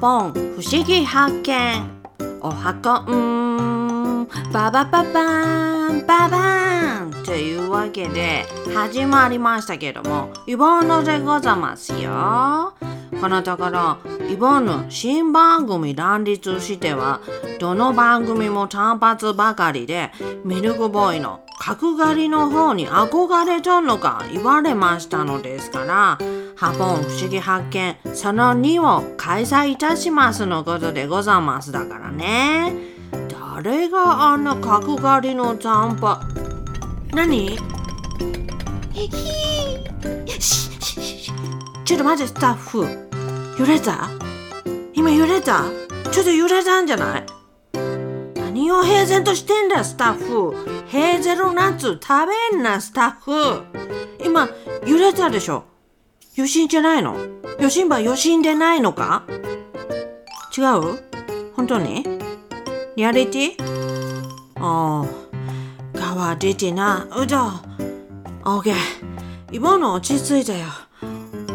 ポン不思議発見。おはこん。ババババーンババン。というわけで始まりましたけどもイボンヌでございますよ。このところイボンヌ新番組乱立してはどの番組も単発ばかりでミルクボーイの角刈りの方に憧れとんのか言われましたのですからハポン不思議発見その2を開催いたしますのことでございますだからね。誰があんな角刈りの短パ何？ちょっと待ってスタッフ。揺れた？今揺れた？ちょっと揺れたんじゃない？何を平然としてんだスタッフ。ヘーゼルナッツ食べんなスタッフ。今揺れたでしょ？余震じゃないの？余震ば余震でないのか？違う？本当に？リアリティ？ああ川出てな。うどオッケー。今の落ち着いたよ。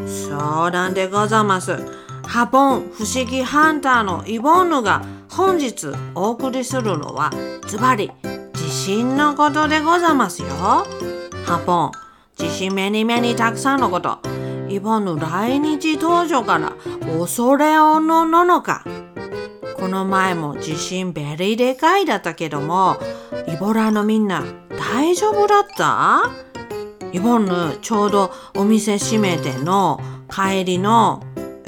そうなんでございます。ハポン不思議ハンターのイボンヌが本日お送りするのはズバリ地震のことでございますよ。ハポン地震 many many たくさんのこと。イボンヌ来日登場から恐れおのののか。この前も地震 very でかいだったけどもイボラのみんな大丈夫だった？イボンヌちょうどお店閉めての帰りの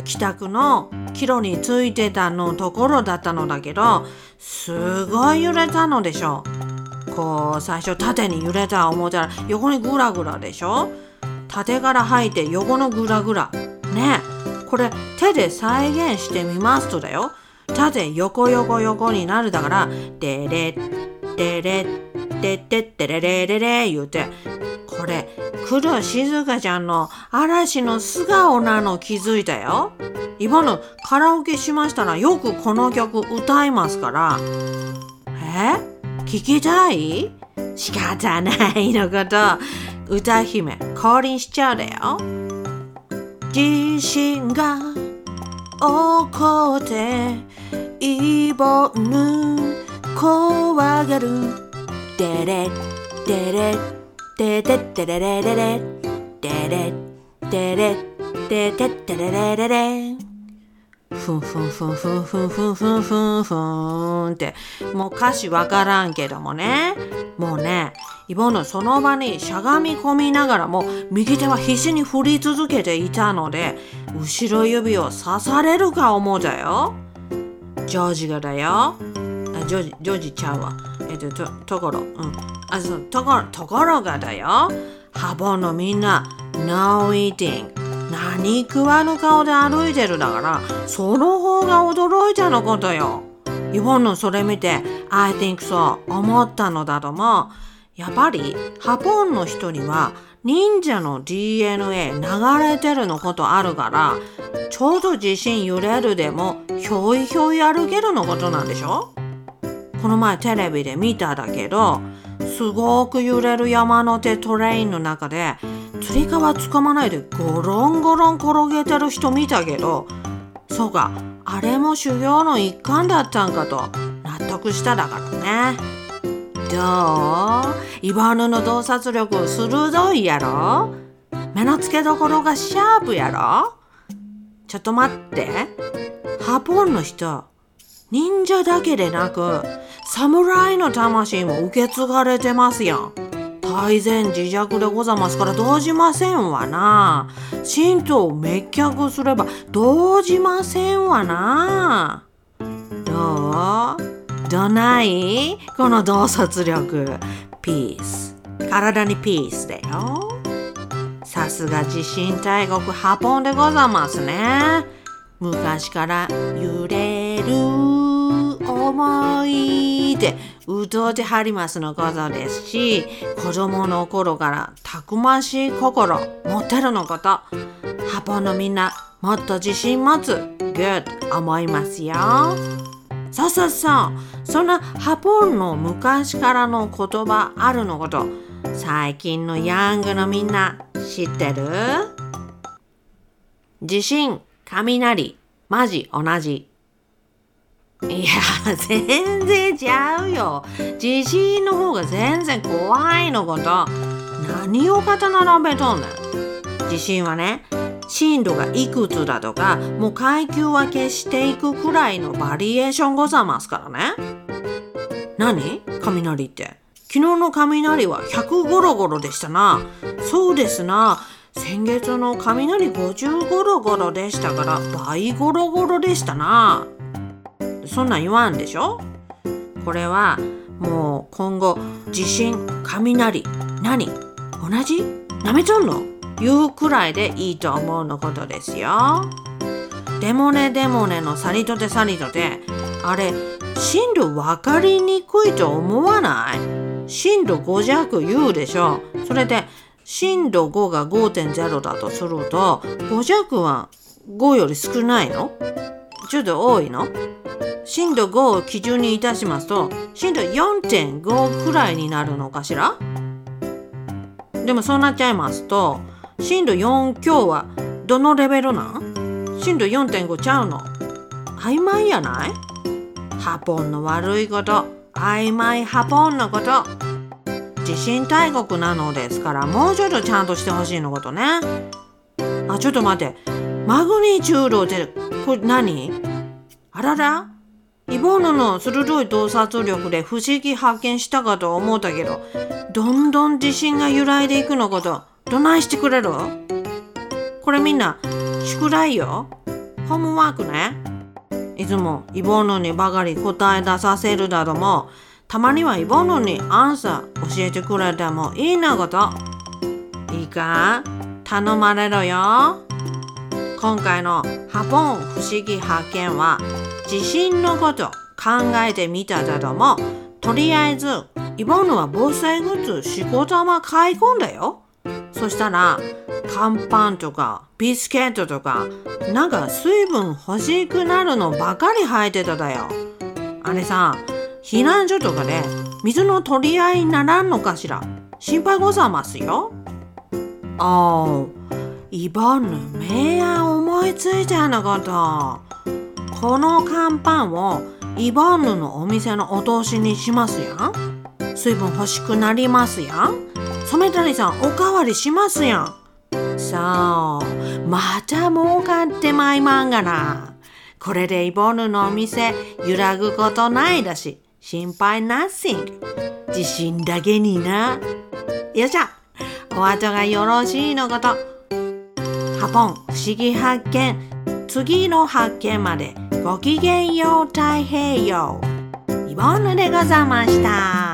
帰宅の帰路についてたのところだったのだけどすごい揺れたのでしょこう最初縦に揺れた思ったら横にグラグラでしょ縦から吐いて横のグラグラ。ねこれ手で再現してみますとだよ。縦横横横になるだからデレデレデデデレレレレ言うてこれ黒静香ちゃんの嵐の素顔なの気づいたよ。今のカラオケしましたらよくこの曲歌いますから。え？聞きたい？仕方ないのこと。歌姫降臨しちゃうだよ。地震が起こってイボヌ怖がる。デレデレデデデレレレレデレデレデデデレレレレふんふんふんふんふんふんふんふんふんってもう歌詞わからんけどもねもうねイボのその場にしゃがみ込みながらも右手は必死に振り続けていたので後ろ指を刺されるか思うだよジョージがだよあジョージジョージちゃうわえっととところ。うん。あそうところところがだよ。ハボのみんな No eating 何食わぬ顔で歩いてるだからその方が驚いたのことよ。イボンのそれ見て I think so 思ったのだともやっぱりハポンの人には忍者の DNA 流れてるのことあるからちょうど地震揺れるでもひょいひょい歩けるのことなんでしょ？この前テレビで見ただけどすごく揺れる山の手トレインの中でつり革つかまないでゴロンゴロン転げてる人見たけどそうかあれも修行の一環だったんかと納得しただからね。どう？イバーヌの洞察力鋭いやろ？目の付けどころがシャープやろ？ちょっと待って。ハポンの人忍者だけでなく侍の魂も受け継がれてますやん。大前自弱でございますから動じませんわな。神道を滅却すれば動じませんわな。どう？どない？この洞察力。ピース体にピースだよ。さすが地震大国ハポンでございますね。昔から揺れる。思い出歌うてはりますのことですし子供の頃からたくましい心持ってるのことハポンのみんなもっと自信持つ。Good 思いますよ。そうそうそう。そんなハポンの昔からの言葉あるのこと最近のヤングのみんな知ってる？地震雷マジ同じ。いや、全然ちゃうよ。地震の方が全然怖いのこと。何を肩並べとんねん。地震はね、震度がいくつだとか、もう階級分けしていくくらいのバリエーションございますからね。何？雷って。昨日の雷は100ゴロゴロでしたな。そうですな。先月の雷50ゴロゴロでしたから倍ゴロゴロでしたな。そんなん言わんでしょ？これはもう今後地震雷何？同じ？なめとんの？言うくらいでいいと思うのことですよ。でもねでもねのさりとてさりとてあれ震度分かりにくいと思わない？震度5弱言うでしょ。それで震度5が5.0だとすると5弱は5より少ないの？ちょっと多いの？震度5を基準にいたしますと震度4.5くらいになるのかしら？でもそうなっちゃいますと震度4強はどのレベルなん？震度4.5ちゃうの？曖昧やない？ハポンの悪いこと曖昧ハポンのこと。地震大国なのですからもうちょっとちゃんとしてほしいのことね。あちょっと待って。マグニチュードってこれ何？あらら？イボーヌの鋭い洞察力で不思議発見したかと思ったけど、どんどん自信が揺らいでいくのこと、どないしてくれる？これみんな、宿題よ。ホームワークね。いつもイボーヌにばかり答え出させるだろも、たまにはイボーヌにアンサー教えてくれてもいいなこと。いいか？頼まれろよ。今回のハポン不思議発見は地震のこと考えてみただどもとりあえずイボンヌは防災グッズしこたま買い込んだよ。そしたら乾パンとかビスケットとかなんか水分欲しくなるのばかり入ってただよ。あれさ避難所とかで水の取り合いにならんのかしら？心配ございますよ。ああイボンヌ明暗思いついたのこと。この乾パンをイボンヌのお店のお通しにしますやん。水分欲しくなりますやん。染谷さんおかわりしますやん。そう。また儲かってまいまんがな。これでイボンヌのお店揺らぐことないだし心配ナッシング自信だけにな。よっしゃ。お後がよろしいのこと。ハポン。不思議発見。次の発見まで。ごきげんよう太平洋。イボンヌでございました。